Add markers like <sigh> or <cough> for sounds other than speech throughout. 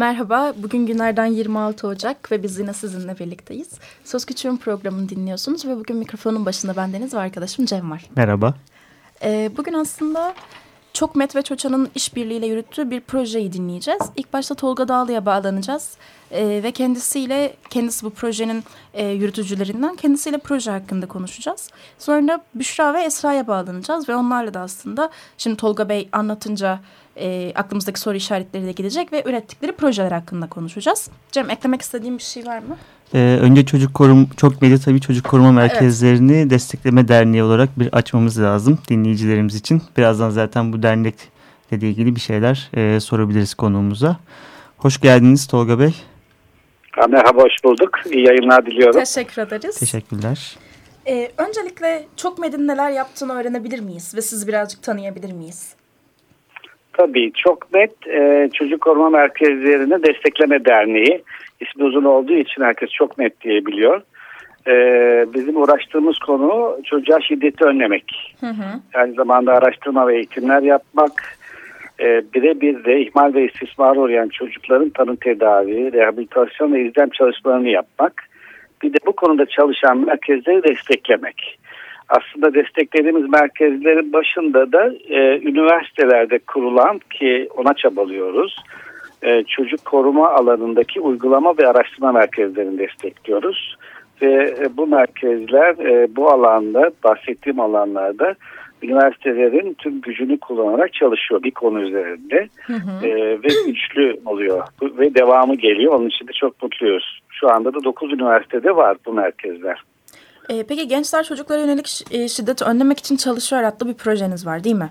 Merhaba, bugün günlerden 26 Ocak ve biz yine sizinle birlikteyiz. Söz Küçüğün programını dinliyorsunuz ve bugün mikrofonun başında bendeniz ve arkadaşım Cem var. Merhaba. Ee, bugün aslında çok Met ve Çoça'nın işbirliğiyle yürüttüğü bir projeyi dinleyeceğiz. İlk başta Tolga Dağlı'ya bağlanacağız ee, ve kendisiyle, kendisi bu projenin e, yürütücülerinden, kendisiyle proje hakkında konuşacağız. Sonra Büşra ve Esra'ya bağlanacağız ve onlarla da aslında şimdi Tolga Bey anlatınca e, aklımızdaki soru işaretleri de gidecek ve ürettikleri projeler hakkında konuşacağız. Cem eklemek istediğim bir şey var mı? Ee, önce çocuk korum çok medya tabii çocuk koruma merkezlerini evet. destekleme derneği olarak bir açmamız lazım dinleyicilerimiz için. Birazdan zaten bu dernekle ilgili bir şeyler e, sorabiliriz konuğumuza. Hoş geldiniz Tolga Bey. Merhaba hoş bulduk. İyi yayınlar diliyorum. Teşekkür ederiz. Teşekkürler. Ee, öncelikle çok medin neler yaptığını öğrenebilir miyiz ve sizi birazcık tanıyabilir miyiz? Tabii çok net e, çocuk koruma merkezlerini destekleme derneği ismi uzun olduğu için herkes çok net diyebiliyor. E, bizim uğraştığımız konu çocuğa şiddeti önlemek. Hı hı. Aynı zamanda araştırma ve eğitimler yapmak. E, Birebir de ihmal ve istismara uğrayan çocukların tanı tedavi, rehabilitasyon ve izlem çalışmalarını yapmak. Bir de bu konuda çalışan merkezleri desteklemek aslında desteklediğimiz merkezlerin başında da e, üniversitelerde kurulan ki ona çabalıyoruz. E, çocuk koruma alanındaki uygulama ve araştırma merkezlerini destekliyoruz. Ve e, bu merkezler e, bu alanda bahsettiğim alanlarda üniversitelerin tüm gücünü kullanarak çalışıyor bir konu üzerinde hı hı. E, ve güçlü oluyor ve devamı geliyor. Onun için de çok mutluyuz. Şu anda da 9 üniversitede var bu merkezler. E, peki gençler çocuklara yönelik e, şiddeti önlemek için çalışıyor adlı bir projeniz var değil mi?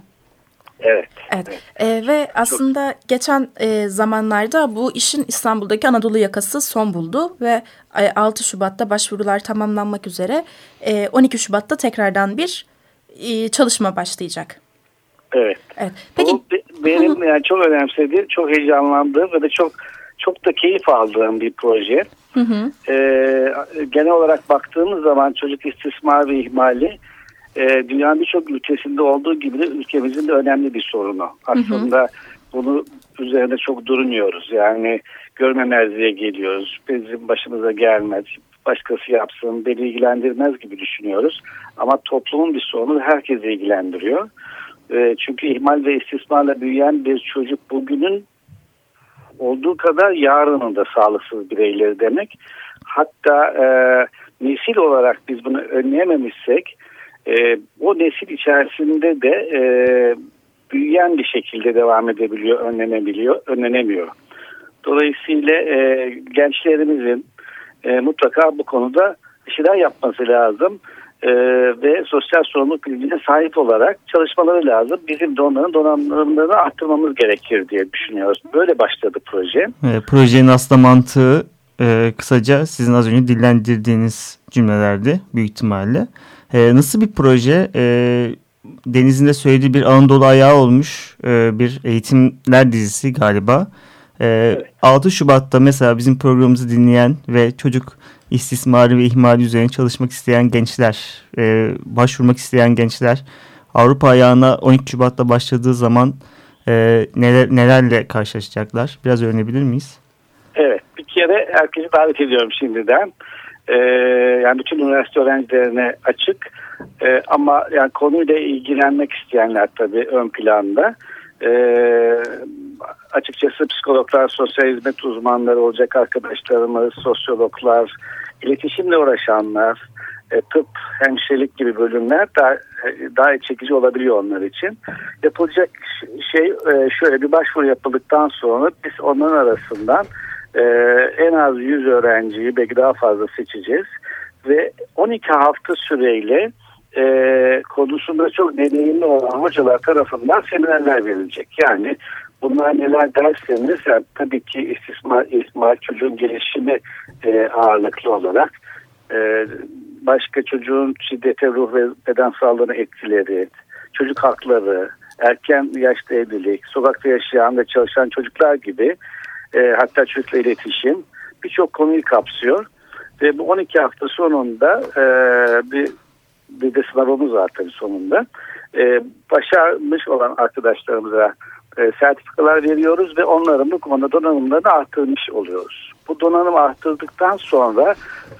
Evet. Evet. evet. E, ve aslında Çok... geçen e, zamanlarda bu işin İstanbul'daki Anadolu yakası son buldu ve e, 6 Şubat'ta başvurular tamamlanmak üzere e, 12 Şubat'ta tekrardan bir e, çalışma başlayacak. Evet. Evet. Peki bu benim yani çok önemsediğim, çok heyecanlandığım ve de çok çok da keyif aldığım bir proje. Hı hı. Ee, genel olarak baktığımız zaman çocuk istismar ve ihmali e, dünyanın birçok ülkesinde olduğu gibi de ülkemizin de önemli bir sorunu. Aslında hı hı. bunu üzerinde çok durmuyoruz. Yani görmemezliğe geliyoruz. Bizim başımıza gelmez. Başkası yapsın, beni ilgilendirmez gibi düşünüyoruz. Ama toplumun bir sorunu herkesi ilgilendiriyor. E, çünkü ihmal ve istismarla büyüyen bir çocuk bugünün olduğu kadar yarının da sağlıksız bireyleri demek. Hatta e, nesil olarak biz bunu önleyememişsek e, o nesil içerisinde de e, büyüyen bir şekilde devam edebiliyor, önlenebiliyor, önlenemiyor. Dolayısıyla e, gençlerimizin e, mutlaka bu konuda bir şeyler yapması lazım e, ve sosyal sorumluluk bilincine sahip olarak çalışmaları lazım. Bizim de onların donanımlarını arttırmamız gerekir diye düşünüyoruz. Böyle başladı proje. E, projenin aslında mantığı e, kısaca sizin az önce dillendirdiğiniz cümlelerdi büyük ihtimalle. E, nasıl bir proje? E, Deniz'in de söylediği bir Anadolu ayağı olmuş e, bir eğitimler dizisi galiba. E, evet. 6 Şubat'ta mesela bizim programımızı dinleyen ve çocuk istismarı ve ihmali üzerine çalışmak isteyen gençler, e, başvurmak isteyen gençler Avrupa ayağına 12 Şubat'ta başladığı zaman e, neler, nelerle karşılaşacaklar? Biraz öğrenebilir miyiz? Evet, bir kere herkesi davet ediyorum şimdiden. Ee, yani bütün üniversite öğrencilerine açık. Ee, ama yani konuyla ilgilenmek isteyenler tabii ön planda. Ee, açıkçası psikologlar, sosyal hizmet uzmanları olacak arkadaşlarımız, sosyologlar, iletişimle uğraşanlar, e, tıp, hemşirelik gibi bölümler daha, daha çekici olabiliyor onlar için. Yapılacak şey e, şöyle bir başvuru yapıldıktan sonra biz onların arasından e, en az 100 öğrenciyi belki daha fazla seçeceğiz ve 12 hafta süreyle e, konusunda çok deneyimli olan hocalar tarafından seminerler verilecek. Yani Bunlar neler derseniz yani tabii ki istismar, istismar çocuğun gelişimi e, ağırlıklı olarak e, başka çocuğun şiddete ruh ve beden sağlığına etkileri, çocuk hakları, erken yaşta evlilik, sokakta yaşayan ve çalışan çocuklar gibi e, hatta çocukla iletişim birçok konuyu kapsıyor. Ve bu 12 hafta sonunda e, bir, bir de sınavımız var tabii sonunda. E, başarmış olan arkadaşlarımıza e, sertifikalar veriyoruz ve onların bu konuda donanımlarını arttırmış oluyoruz. Bu donanımı arttırdıktan sonra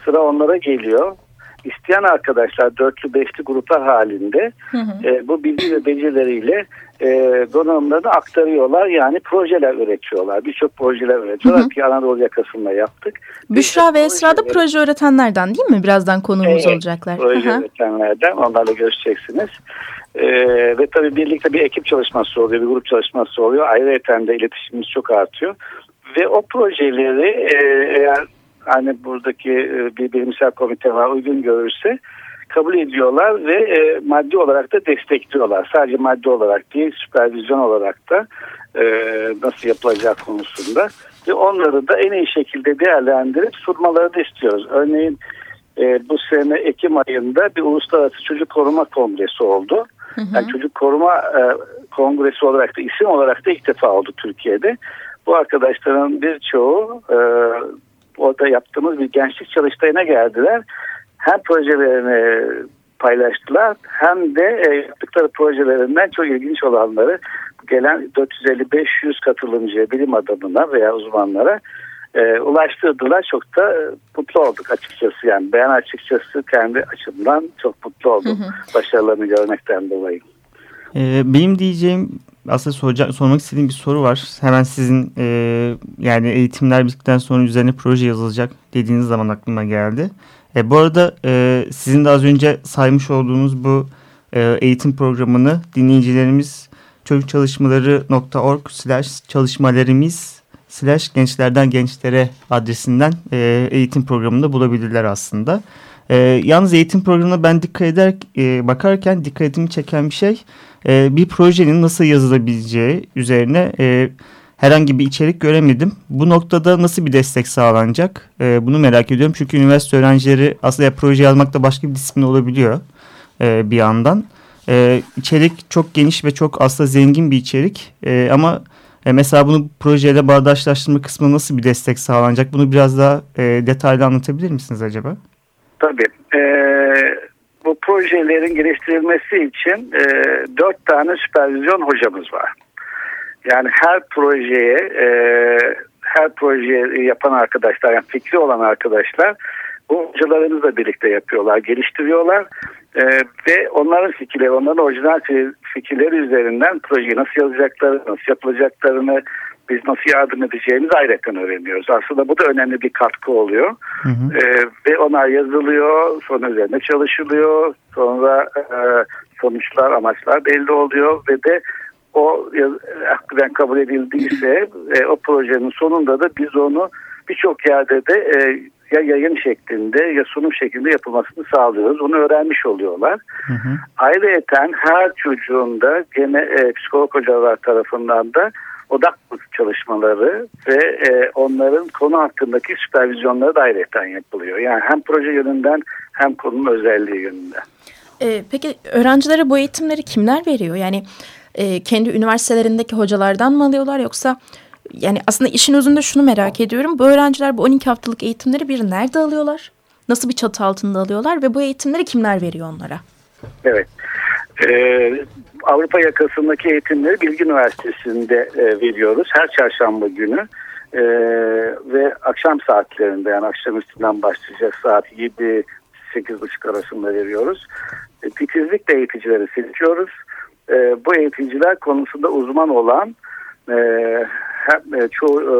sıra onlara geliyor. İsteyen arkadaşlar dörtlü beşli gruplar halinde hı hı. E, bu bilgi ve becerileriyle e, donanımlarını aktarıyorlar. Yani projeler üretiyorlar. Birçok projeler üretiyorlar ki Anadolu yakasında yaptık. Büşra ve Esra da proje öğretenlerden değil mi? Birazdan konuğumuz evet, olacaklar. Proje öğretenlerden. Onlarla görüşeceksiniz. Ee, ve tabii birlikte bir ekip çalışması oluyor, bir grup çalışması oluyor. Ayrıca de iletişimimiz çok artıyor. Ve o projeleri e, eğer hani buradaki e, bir bilimsel komite var uygun görürse kabul ediyorlar ve e, maddi olarak da destekliyorlar. Sadece maddi olarak değil süpervizyon olarak da e, nasıl yapılacak konusunda ve onları da en iyi şekilde değerlendirip sunmalarını istiyoruz. Örneğin e, bu sene Ekim ayında bir Uluslararası Çocuk Koruma Kongresi oldu. Hı hı. Yani Çocuk Koruma e, Kongresi olarak da isim olarak da ilk defa oldu Türkiye'de. Bu arkadaşların birçoğu e, orada yaptığımız bir gençlik çalıştayına geldiler. Hem projelerini paylaştılar hem de e, yaptıkları projelerinden çok ilginç olanları gelen 450-500 katılımcıya, bilim adamına veya uzmanlara e, ulaştırdılar. Çok da mutlu olduk açıkçası. Yani ben açıkçası kendi açımdan çok mutlu oldum hı hı. başarılarını görmekten dolayı. Ee, benim diyeceğim aslında soracak, sormak istediğim bir soru var. Hemen sizin e, yani eğitimler bittikten sonra üzerine proje yazılacak dediğiniz zaman aklıma geldi. E, bu arada e, sizin de az önce saymış olduğunuz bu e, eğitim programını dinleyicilerimiz çocukçalışmaları.org slash çalışmalarımız slash gençlerden gençlere adresinden e, eğitim programında bulabilirler aslında. E, yalnız eğitim programına ben dikkat eder e, bakarken dikkatimi çeken bir şey e, bir projenin nasıl yazılabileceği üzerine e, herhangi bir içerik göremedim. Bu noktada nasıl bir destek sağlanacak? E, bunu merak ediyorum. Çünkü üniversite öğrencileri aslında proje yazmak da başka bir disiplin olabiliyor e, bir yandan. E, içerik çok geniş ve çok aslında zengin bir içerik. E, ama e, mesela bunu projeyle bağdaşlaştırma kısmında nasıl bir destek sağlanacak? Bunu biraz daha e, detaylı anlatabilir misiniz acaba? Tabii. E, bu projelerin geliştirilmesi için e, dört tane süpervizyon hocamız var. Yani her projeye e, her proje yapan arkadaşlar yani fikri olan arkadaşlar bu hocalarımızla birlikte yapıyorlar, geliştiriyorlar e, ve onların fikirleri, onların orijinal fikirleri üzerinden projeyi nasıl yazacaklarını, nasıl yapılacaklarını, biz nasıl yardım edeceğimizi ayrıca öğreniyoruz. Aslında bu da önemli bir katkı oluyor. Hı hı. E, ve onlar yazılıyor, sonra üzerine çalışılıyor, sonra e, sonuçlar, amaçlar belli oluyor ve de o hakikaten kabul edildiyse e, o projenin sonunda da biz onu birçok yerde de e, ya yayın şeklinde ya sunum şeklinde yapılmasını sağlıyoruz. Onu öğrenmiş oluyorlar. Hı hı. Ayrıca her çocuğun da gene e, psikolog hocalar tarafından da odak çalışmaları ve e, onların konu hakkındaki süpervizyonları da ayrıca yapılıyor. Yani hem proje yönünden hem konunun özelliği yönünden. E, peki öğrencilere bu eğitimleri kimler veriyor? Yani e, kendi üniversitelerindeki hocalardan mı alıyorlar yoksa yani aslında işin özünde şunu merak ediyorum. Bu öğrenciler bu 12 haftalık eğitimleri bir nerede alıyorlar? Nasıl bir çatı altında alıyorlar ve bu eğitimleri kimler veriyor onlara? Evet. Ee, Avrupa yakasındaki eğitimleri Bilgi Üniversitesi'nde e, veriyoruz. Her çarşamba günü e, ve akşam saatlerinde yani akşam üstünden başlayacak saat 7 8.30 arasında veriyoruz. E, titizlikle eğiticileri seçiyoruz. E, bu eğiticiler konusunda uzman olan e, hem e, çoğu e,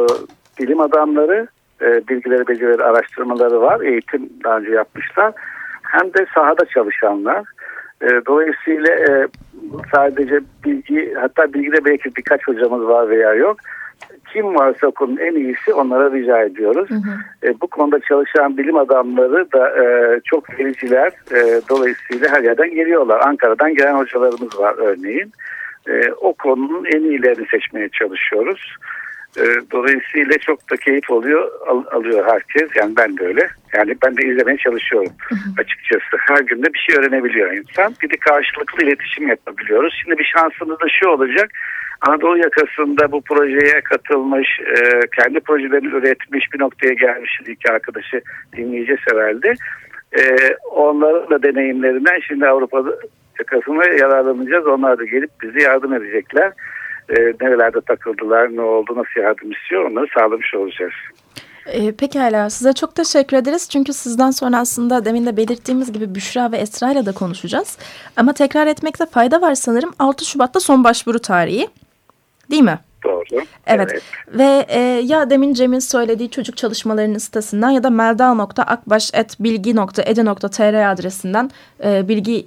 bilim adamları e, bilgileri, becerileri, araştırmaları var. Eğitim daha önce yapmışlar. Hem de sahada çalışanlar. E, dolayısıyla e, sadece bilgi hatta bilgide belki birkaç hocamız var veya yok. Kim varsa okulun en iyisi onlara rica ediyoruz. Hı hı. E, bu konuda çalışan bilim adamları da e, çok vericiler. E, dolayısıyla her yerden geliyorlar. Ankara'dan gelen hocalarımız var örneğin. e, o konunun en iyilerini seçmeye çalışıyoruz. E, dolayısıyla çok da keyif oluyor al, alıyor herkes. Yani ben de öyle. Yani ben de izlemeye çalışıyorum açıkçası. Her günde bir şey öğrenebiliyor insan. Bir de karşılıklı iletişim yapabiliyoruz. Şimdi bir şansımız da şu olacak. Anadolu yakasında bu projeye katılmış, e, kendi projelerini üretmiş bir noktaya gelmiş iki arkadaşı dinleyeceğiz herhalde. E, onların da deneyimlerinden şimdi Avrupa'da yakasına yararlanacağız. Onlar da gelip bize yardım edecekler. E, nerelerde takıldılar, ne oldu, nasıl yardım istiyor onları sağlamış olacağız. E, pekala size çok teşekkür ederiz. Çünkü sizden sonra aslında demin de belirttiğimiz gibi Büşra ve Esra ile de konuşacağız. Ama tekrar etmekte fayda var sanırım. 6 Şubat'ta son başvuru tarihi. Değil mi? Doğru. Evet. evet. Ve e, ya demin Cem'in söylediği çocuk çalışmalarının sitesinden ya da meldal.akbaş.bilgi.ede.tr adresinden e, bilgi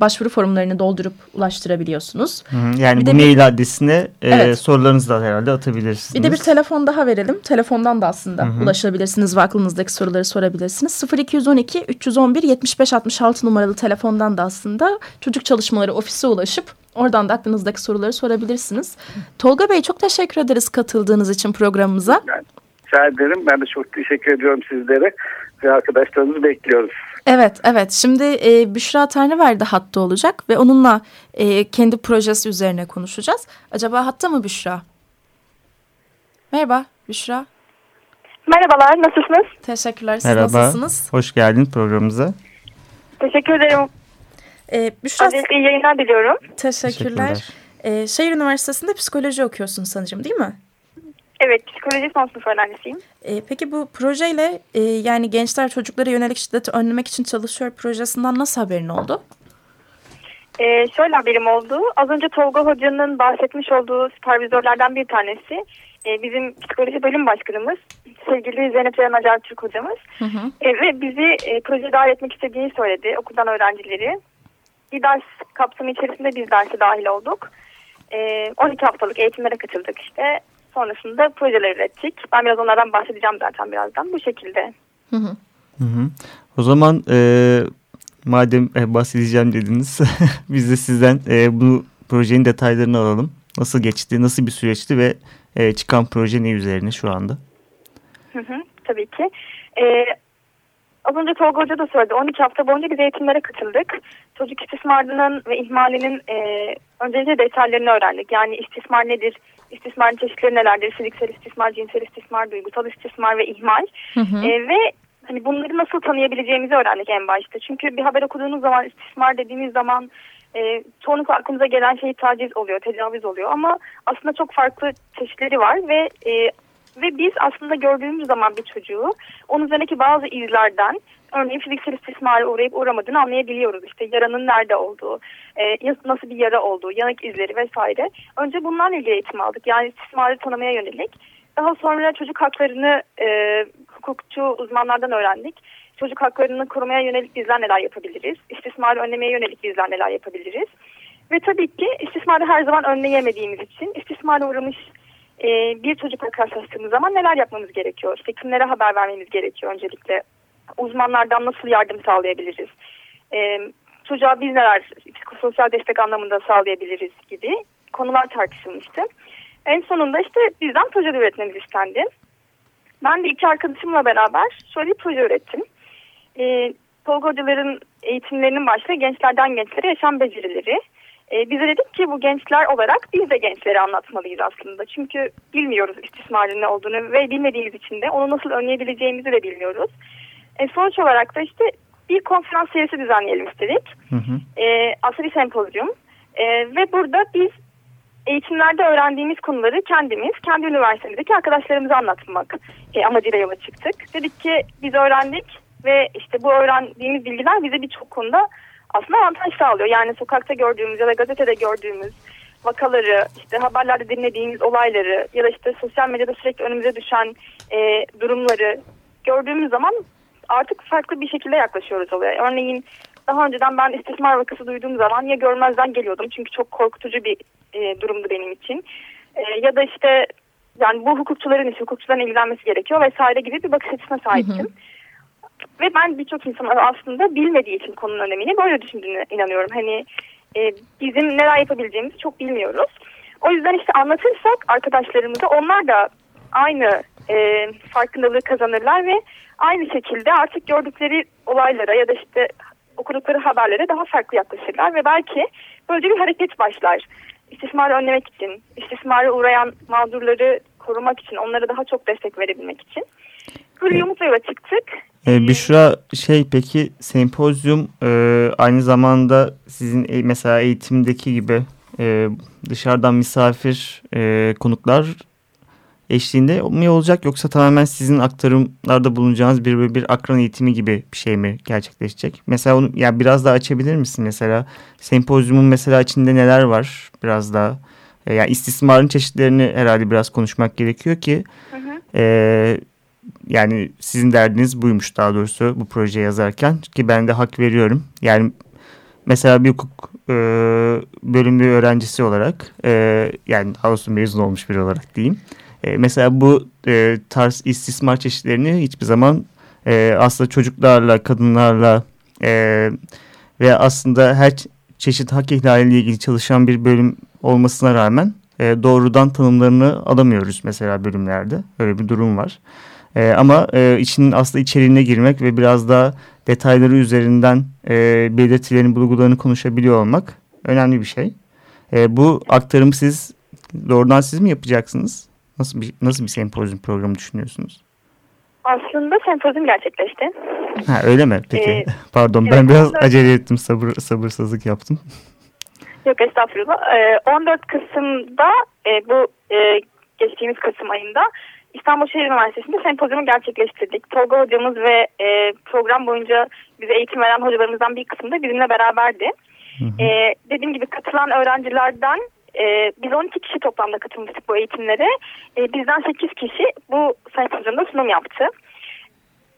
başvuru formlarını doldurup ulaştırabiliyorsunuz. Hı hı. Yani bir bu mail bir, adresine e, evet. sorularınızı da herhalde atabilirsiniz. Bir de bir telefon daha verelim. Telefondan da aslında hı hı. ulaşabilirsiniz ve aklınızdaki soruları sorabilirsiniz. 0212 311 75 66 numaralı telefondan da aslında çocuk çalışmaları ofise ulaşıp Oradan da aklınızdaki soruları sorabilirsiniz. Tolga Bey çok teşekkür ederiz katıldığınız için programımıza. Ben, rica ederim. Ben de çok teşekkür ediyorum sizlere ve arkadaşlarımızı bekliyoruz. Evet, evet. Şimdi e, Büşra Tanrıverdi hatta olacak ve onunla e, kendi projesi üzerine konuşacağız. Acaba hatta mı Büşra? Merhaba Büşra. Merhabalar, nasılsınız? Teşekkürler, siz Merhaba. nasılsınız? Hoş geldin programımıza. Teşekkür ederim. Ee, Büşra, Öncelikle iyi yayınlar diliyorum. Teşekkürler. Teşekkürler. Ee, Şehir Üniversitesi'nde psikoloji okuyorsun sanırım değil mi? Evet, psikoloji son sınıf öğrencisiyim. Ee, peki bu projeyle e, yani gençler çocuklara yönelik şiddeti önlemek için çalışıyor projesinden nasıl haberin oldu? Ee, şöyle haberim oldu. Az önce Tolga Hoca'nın bahsetmiş olduğu süpervizörlerden bir tanesi. E, bizim psikoloji bölüm başkanımız sevgili Zeynep Ceren Acar Türk hocamız. Hı hı. E, ve bizi e, projeye dahil etmek istediğini söyledi okuldan öğrencileri bir ders kapsamı içerisinde biz derse dahil olduk. E, ee, 12 haftalık eğitimlere katıldık işte. Sonrasında projeler ürettik. Ben biraz onlardan bahsedeceğim zaten birazdan. Bu şekilde. Hı hı. Hı hı. O zaman e, madem e, bahsedeceğim dediniz <laughs> biz de sizden e, bu projenin detaylarını alalım. Nasıl geçti, nasıl bir süreçti ve e, çıkan proje ne üzerine şu anda? Hı hı, tabii ki. E, Az önce Tolga Hoca da söyledi. 12 hafta boyunca biz eğitimlere katıldık. Çocuk istismarının ve ihmalinin e, öncelikle detaylarını öğrendik. Yani istismar nedir? İstismarın çeşitleri nelerdir? Fiziksel istismar, cinsel istismar, duygusal istismar ve ihmal. Hı hı. E, ve hani bunları nasıl tanıyabileceğimizi öğrendik en başta. Çünkü bir haber okuduğunuz zaman istismar dediğimiz zaman e, çoğunlukla aklımıza gelen şey taciz oluyor, tecavüz oluyor. Ama aslında çok farklı çeşitleri var ve e, ve biz aslında gördüğümüz zaman bir çocuğu onun üzerindeki bazı izlerden örneğin fiziksel istismara uğrayıp uğramadığını anlayabiliyoruz. İşte yaranın nerede olduğu, e, nasıl bir yara olduğu, yanık izleri vesaire. Önce bunlarla ilgili eğitim aldık. Yani istismarı tanımaya yönelik. Daha sonra çocuk haklarını e, hukukçu uzmanlardan öğrendik. Çocuk haklarını korumaya yönelik bizler neler yapabiliriz? İstismarı önlemeye yönelik bizler neler yapabiliriz? Ve tabii ki istismarı her zaman önleyemediğimiz için istismara uğramış e, bir çocukla karşılaştığımız zaman neler yapmamız gerekiyor? İşte kimlere haber vermemiz gerekiyor öncelikle? Uzmanlardan nasıl yardım sağlayabiliriz? E, çocuğa biz neler psikososyal destek anlamında sağlayabiliriz gibi konular tartışılmıştı. En sonunda işte bizden proje üretmemiz istendi. Ben de iki arkadaşımla beraber şöyle bir proje ürettim. E, Tolga hocaların eğitimlerinin başta gençlerden gençlere yaşam becerileri e, bize dedik ki bu gençler olarak biz de gençlere anlatmalıyız aslında. Çünkü bilmiyoruz istismarın ne olduğunu ve bilmediğimiz için de onu nasıl önleyebileceğimizi de bilmiyoruz. E, sonuç olarak da işte bir konferans serisi düzenleyelim istedik. Hı hı. E, aslında bir sempozyum. E, ve burada biz eğitimlerde öğrendiğimiz konuları kendimiz, kendi üniversitemizdeki arkadaşlarımıza anlatmak e, amacıyla yola çıktık. Dedik ki biz öğrendik ve işte bu öğrendiğimiz bilgiler bize birçok konuda aslında avantaj sağlıyor. Yani sokakta gördüğümüz ya da gazetede gördüğümüz vakaları, işte haberlerde dinlediğimiz olayları ya da işte sosyal medyada sürekli önümüze düşen e, durumları gördüğümüz zaman artık farklı bir şekilde yaklaşıyoruz olaya. Örneğin daha önceden ben istismar vakası duyduğum zaman ya görmezden geliyordum çünkü çok korkutucu bir e, durumdu benim için. E, ya da işte yani bu hukukçuların işi, hukukçuların ilgilenmesi gerekiyor vesaire gibi bir bakış açısına sahiptim. Hı hı. Ve ben birçok insan aslında bilmediği için konunun önemini böyle düşündüğüne inanıyorum. Hani e, bizim neler yapabileceğimizi çok bilmiyoruz. O yüzden işte anlatırsak arkadaşlarımıza onlar da aynı e, farkındalığı kazanırlar ve aynı şekilde artık gördükleri olaylara ya da işte okudukları haberlere daha farklı yaklaşırlar ve belki böyle bir hareket başlar. İstismarı önlemek için, istismara uğrayan mağdurları korumak için, onlara daha çok destek verebilmek için. Böyle umutla yola çıktık. Ee, Büşra şey peki sempozyum e, aynı zamanda sizin e, mesela eğitimdeki gibi e, dışarıdan misafir e, konuklar eşliğinde mi olacak yoksa tamamen sizin aktarımlarda bulunacağınız bir bir akran eğitimi gibi bir şey mi gerçekleşecek? Mesela onu yani biraz daha açabilir misin mesela sempozyumun mesela içinde neler var biraz daha e, yani istismarın çeşitlerini herhalde biraz konuşmak gerekiyor ki Hı hı. e, yani sizin derdiniz buymuş daha doğrusu bu proje yazarken ki ben de hak veriyorum. Yani mesela bir hukuk e, bölümü öğrencisi olarak e, yani daha doğrusu mezun olmuş biri olarak diyeyim. E, mesela bu e, tarz istismar çeşitlerini hiçbir zaman e, aslında çocuklarla, kadınlarla e, ve aslında her çe- çeşit hak ihlaliyle ilgili çalışan bir bölüm olmasına rağmen e, doğrudan tanımlarını alamıyoruz mesela bölümlerde. Öyle bir durum var. E, ama e, içinin aslında içeriğine girmek ve biraz daha detayları üzerinden e, belirtilerin, bulgularını konuşabiliyor olmak önemli bir şey. E, bu aktarımı siz doğrudan siz mi yapacaksınız? Nasıl bir nasıl bir sempozyum programı düşünüyorsunuz? Aslında sempozyum gerçekleşti. Ha öyle mi? Peki. Ee, <laughs> Pardon ben evet, biraz onda- acele ettim. Sabır sabırsızlık yaptım. <laughs> Yok estağfurullah. Ee, 14 Kasım'da e, bu e, geçtiğimiz Kasım ayında İstanbul Şehir Üniversitesi'nde sempozyumu gerçekleştirdik. Tolga hocamız ve e, program boyunca bize eğitim veren hocalarımızdan bir kısmı da bizimle beraberdi. E, dediğim gibi katılan öğrencilerden e, biz 12 kişi toplamda katılmıştık bu eğitimlere. E, bizden 8 kişi bu sempozyumda sunum yaptı.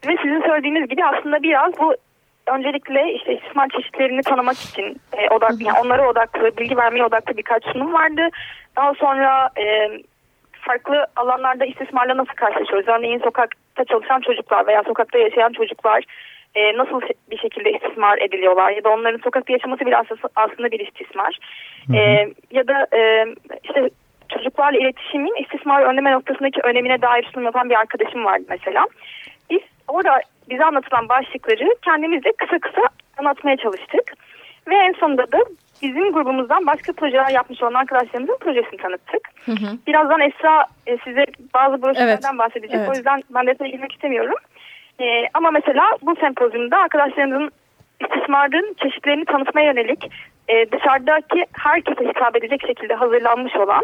Ve sizin söylediğiniz gibi aslında biraz bu öncelikle işte istismar çeşitlerini tanımak için e, odak, yani onlara odaklı, bilgi vermeye odaklı birkaç sunum vardı. Daha sonra e, farklı alanlarda istismarla nasıl karşılaşıyoruz? Örneğin sokakta çalışan çocuklar veya sokakta yaşayan çocuklar e, nasıl bir şekilde istismar ediliyorlar? Ya da onların sokakta yaşaması bile aslında, bir istismar. E, ya da e, işte çocuklarla iletişimin istismarı önleme noktasındaki önemine dair sunum yapan bir arkadaşım vardı mesela. Biz orada bize anlatılan başlıkları kendimiz de kısa kısa anlatmaya çalıştık. Ve en sonunda da bizim grubumuzdan başka projeler yapmış olan arkadaşlarımızın projesini tanıttık. Birazdan Esra e, size bazı broşürlerden Evet, bahsedecek. evet. O yüzden ben detaya girmek istemiyorum. E, ama mesela bu sempozyumda arkadaşlarımızın istismarın çeşitlerini tanıtmaya yönelik e, dışarıdaki herkese hitap edecek şekilde hazırlanmış olan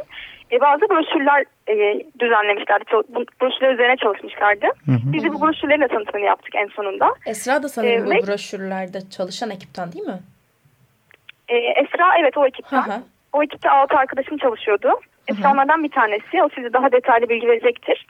e, bazı broşürler e, düzenlemişlerdi. Bu broşürler üzerine çalışmışlardı. Biz de bu broşürlerin de tanıtımını yaptık en sonunda. Esra da sanırım Evet. bu broşürlerde çalışan ekipten değil mi? E, Esra evet o ekipten. Hı hı. O ekipte altı arkadaşım çalışıyordu. Esra onlardan bir tanesi. O size daha detaylı bilgi verecektir.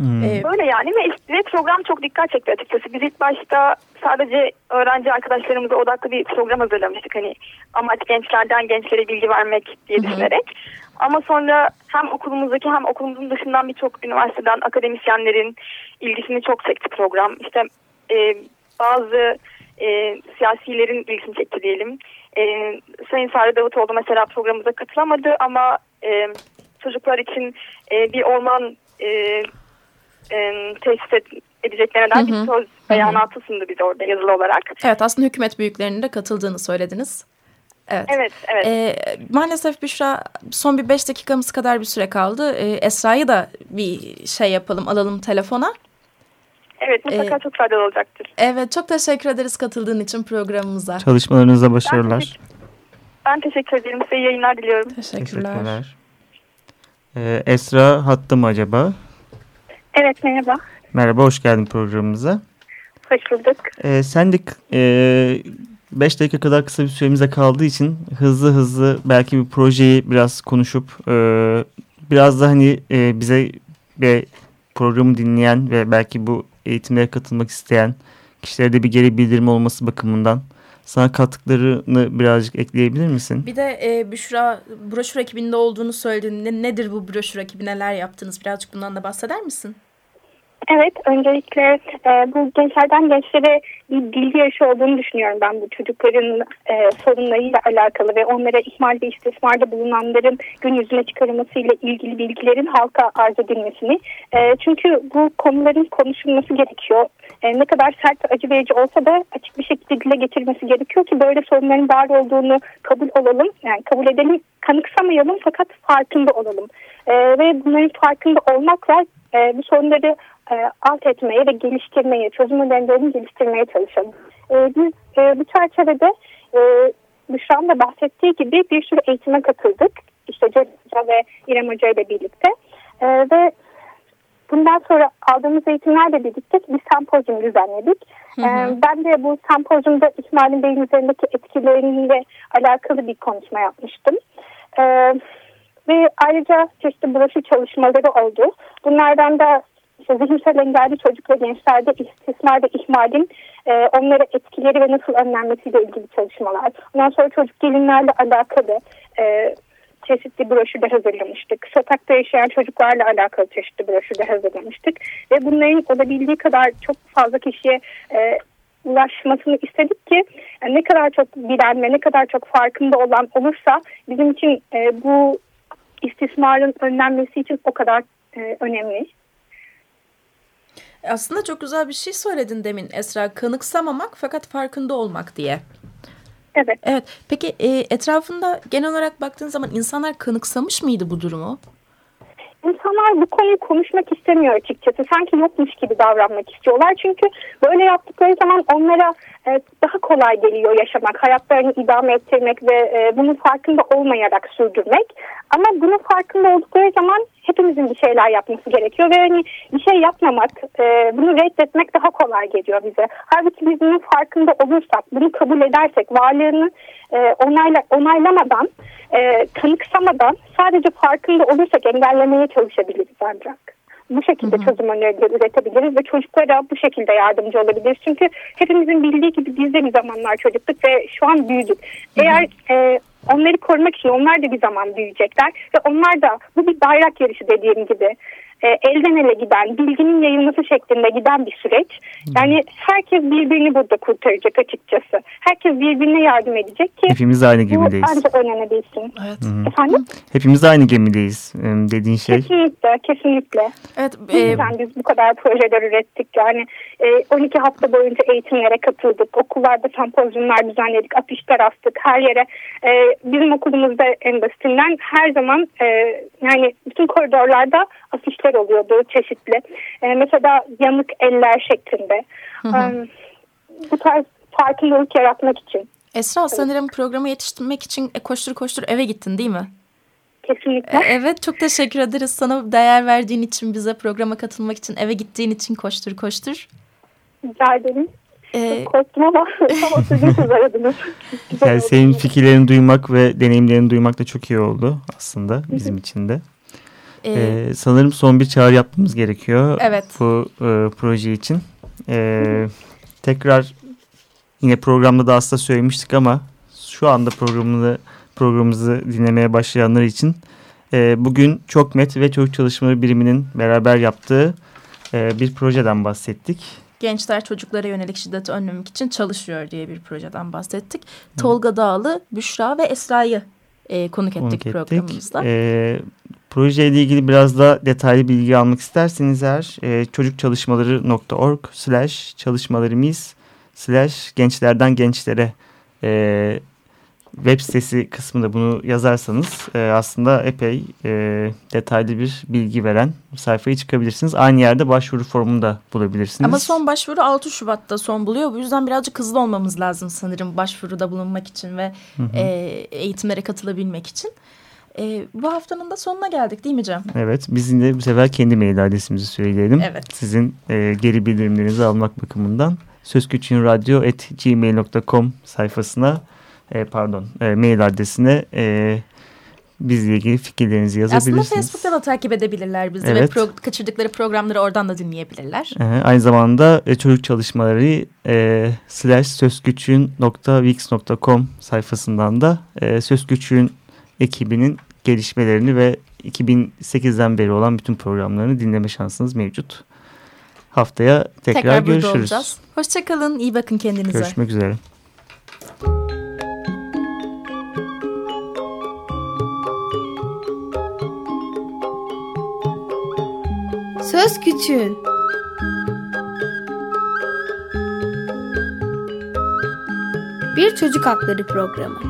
Ee, Böyle yani ve, ve program çok dikkat çekti açıkçası. Biz ilk başta sadece öğrenci arkadaşlarımıza odaklı bir program hazırlamıştık. Hani amaç gençlerden gençlere bilgi vermek diye düşünerek. Ama sonra hem okulumuzdaki hem okulumuzun dışından birçok üniversiteden akademisyenlerin ilgisini çok çekti program. İşte e, bazı e, siyasilerin ilgisini çekti diyelim. E, Sayın Sare Davutoğlu mesela programımıza katılamadı ama e, çocuklar için e, bir orman e, e, tesis et- edeceklerine dair bir söz beyanatı sundu bize orada yazılı olarak. evet aslında hükümet büyüklerinin de katıldığını söylediniz. Evet. Evet, evet. Ee, maalesef Büşra son bir beş dakikamız kadar bir süre kaldı. Ee, Esra'yı da bir şey yapalım alalım telefona. Evet, mutlaka e, çok faydalı olacaktır. Evet çok teşekkür ederiz katıldığın için programımıza. Çalışmalarınızda başarılar. Ben teşekkür ederim. Size yayınlar diliyorum. Teşekkürler. Teşekkürler. Ee, Esra hattı mı acaba? Evet, merhaba. Merhaba, hoş geldin programımıza. Hoş bulduk. Ee, sen de 5 dakika kadar kısa bir süremize kaldığı için hızlı hızlı belki bir projeyi biraz konuşup e, biraz da hani e, bize ve programı dinleyen ve belki bu eğitimlere katılmak isteyen kişilere de bir geri bildirim olması bakımından sana katkılarını birazcık ekleyebilir misin? Bir de e, Büşra broşür ekibinde olduğunu söyledin. Ne, nedir bu broşür ekibi? Neler yaptınız? Birazcık bundan da bahseder misin? Evet, öncelikle e, bu gençlerden gençlere bir bilgi yarışı olduğunu düşünüyorum ben bu çocukların e, sorunlarıyla alakalı ve onlara ihmal ve istismarda bulunanların gün yüzüne çıkarılmasıyla ilgili bilgilerin halka arz edilmesini. E, çünkü bu konuların konuşulması gerekiyor. E, ne kadar sert acı verici olsa da açık bir şekilde dile getirilmesi gerekiyor ki böyle sorunların var olduğunu kabul olalım. Yani kabul edelim, kanıksamayalım fakat farkında olalım. E, ve bunların farkında olmakla e, bu sorunları e, alt etmeye ve geliştirmeye, çözüm önerilerini geliştirmeye çalışalım. E, biz e, bu çerçevede e, Büşra'nın da bahsettiği gibi bir sürü eğitime katıldık. İşte Hoca ve İrem Hoca ile birlikte. E, ve bundan sonra aldığımız eğitimlerle birlikte bir sempozyum düzenledik. Hı hı. E, ben de bu sempozyumda ihmalin beyin üzerindeki etkileriyle alakalı bir konuşma yapmıştım. E, ve ayrıca çeşitli broşür çalışmaları oldu. Bunlardan da zihinsel engelli çocuk ve gençlerde istismar ve ihmalin e, onlara etkileri ve nasıl önlenmesiyle ilgili çalışmalar. Ondan sonra çocuk gelinlerle alakalı e, çeşitli broşürler hazırlamıştık. Sokakta yaşayan çocuklarla alakalı çeşitli broşürler hazırlamıştık. Ve bunların olabildiği kadar çok fazla kişiye e, ulaşmasını istedik ki yani ne kadar çok bilen ve ne kadar çok farkında olan olursa bizim için e, bu istismarın önlenmesi için o kadar e, önemli. Aslında çok güzel bir şey söyledin demin Esra. Kanıksamamak fakat farkında olmak diye. Evet. Evet. Peki e, etrafında genel olarak baktığın zaman insanlar kanıksamış mıydı bu durumu? İnsanlar bu konuyu konuşmak istemiyor açıkçası. Sanki yokmuş gibi davranmak istiyorlar. Çünkü böyle yaptıkları zaman onlara e, daha kolay geliyor yaşamak, hayatlarını idame ettirmek ve e, bunun farkında olmayarak sürdürmek. Ama bunun farkında oldukları zaman hepimizin bir şeyler yapması gerekiyor ve hani bir şey yapmamak, e, bunu reddetmek daha kolay geliyor bize. Halbuki biz bunun farkında olursak, bunu kabul edersek, varlığını e, onayla, onaylamadan, kanıksamadan sadece farkında olursak engellemeye çalışabiliriz ancak bu şekilde hı hı. çözüm önerileri üretebiliriz ve çocuklara bu şekilde yardımcı olabiliriz. Çünkü hepimizin bildiği gibi biz de bir zamanlar çocuktuk ve şu an büyüdük. Eğer e, onları korumak için onlar da bir zaman büyüyecekler ve onlar da bu bir bayrak yarışı dediğim gibi e, elden ele giden, bilginin yayılması şeklinde giden bir süreç. Yani herkes birbirini burada kurtaracak açıkçası. Herkes birbirine yardım edecek ki hepimiz aynı gemideyiz. Bu ancak öğrenebilsin. Evet. Efendim? Hepimiz aynı gemideyiz dediğin şey. Kesinlikle, kesinlikle. Evet. E, biz bu kadar projeler ürettik. Yani e, 12 hafta boyunca eğitimlere katıldık. Okullarda sempozyumlar düzenledik. Afişler astık. Her yere e, bizim okulumuzda en basitinden her zaman e, yani bütün koridorlarda afişler oluyordu çeşitli. E, mesela yanık eller şeklinde. Hı hı. E, bu tarz farkındalık yaratmak için. Esra evet. sanırım programı yetiştirmek için koştur koştur eve gittin değil mi? Kesinlikle. E, evet çok teşekkür ederiz sana değer verdiğin için bize programa katılmak için eve gittiğin için koştur koştur. Rica ederim. Ee, korktum ama, <laughs> <laughs> ama sizin siz aradınız. yani senin fikirlerini duymak ve deneyimlerini duymak da çok iyi oldu aslında bizim için de. Ee, ee, sanırım son bir çağrı yapmamız gerekiyor. Evet. Bu e, proje için. Ee, tekrar yine programda da aslında söylemiştik ama şu anda programını programımızı dinlemeye başlayanlar için e, bugün Çokmet ve Çocuk Çalışmaları Biriminin beraber yaptığı e, bir projeden bahsettik. Gençler çocuklara yönelik şiddeti önlemek için çalışıyor diye bir projeden bahsettik. Hı. Tolga Dağlı, Büşra ve Esra'yı e, konuk ettik, konuk ettik. programımızda. E, projeyle ilgili biraz da detaylı bilgi almak isterseniz eğer e, çocukçalışmaları.org slash çalışmalarımız slash gençlerden gençlere e, web sitesi kısmında bunu yazarsanız e, aslında epey e, detaylı bir bilgi veren sayfaya çıkabilirsiniz. Aynı yerde başvuru formunu da bulabilirsiniz. Ama son başvuru 6 Şubat'ta son buluyor. Bu yüzden birazcık hızlı olmamız lazım sanırım başvuruda bulunmak için ve hı hı. E, eğitimlere katılabilmek için. E, bu haftanın da sonuna geldik değil mi Cem? Evet. Biz yine bu sefer kendi mail adresimizi söyleyelim. Evet. Sizin e, geri bildirimlerinizi almak bakımından sözküçünradyo.gmail.com sayfasına e, pardon e, mail adresine e, bizle ilgili fikirlerinizi yazabilirsiniz. Aslında Facebook'ta da takip edebilirler bizi evet. ve pro kaçırdıkları programları oradan da dinleyebilirler. E, aynı zamanda e, çocuk çalışmaları e, slash sözküçün.wix.com sayfasından da e, Sözküçün ekibinin gelişmelerini ve 2008'den beri olan bütün programlarını dinleme şansınız mevcut. Haftaya tekrar, tekrar görüşürüz. Hoşçakalın, iyi bakın kendinize. Görüşmek üzere. Söz Küçüğün Bir Çocuk Hakları Programı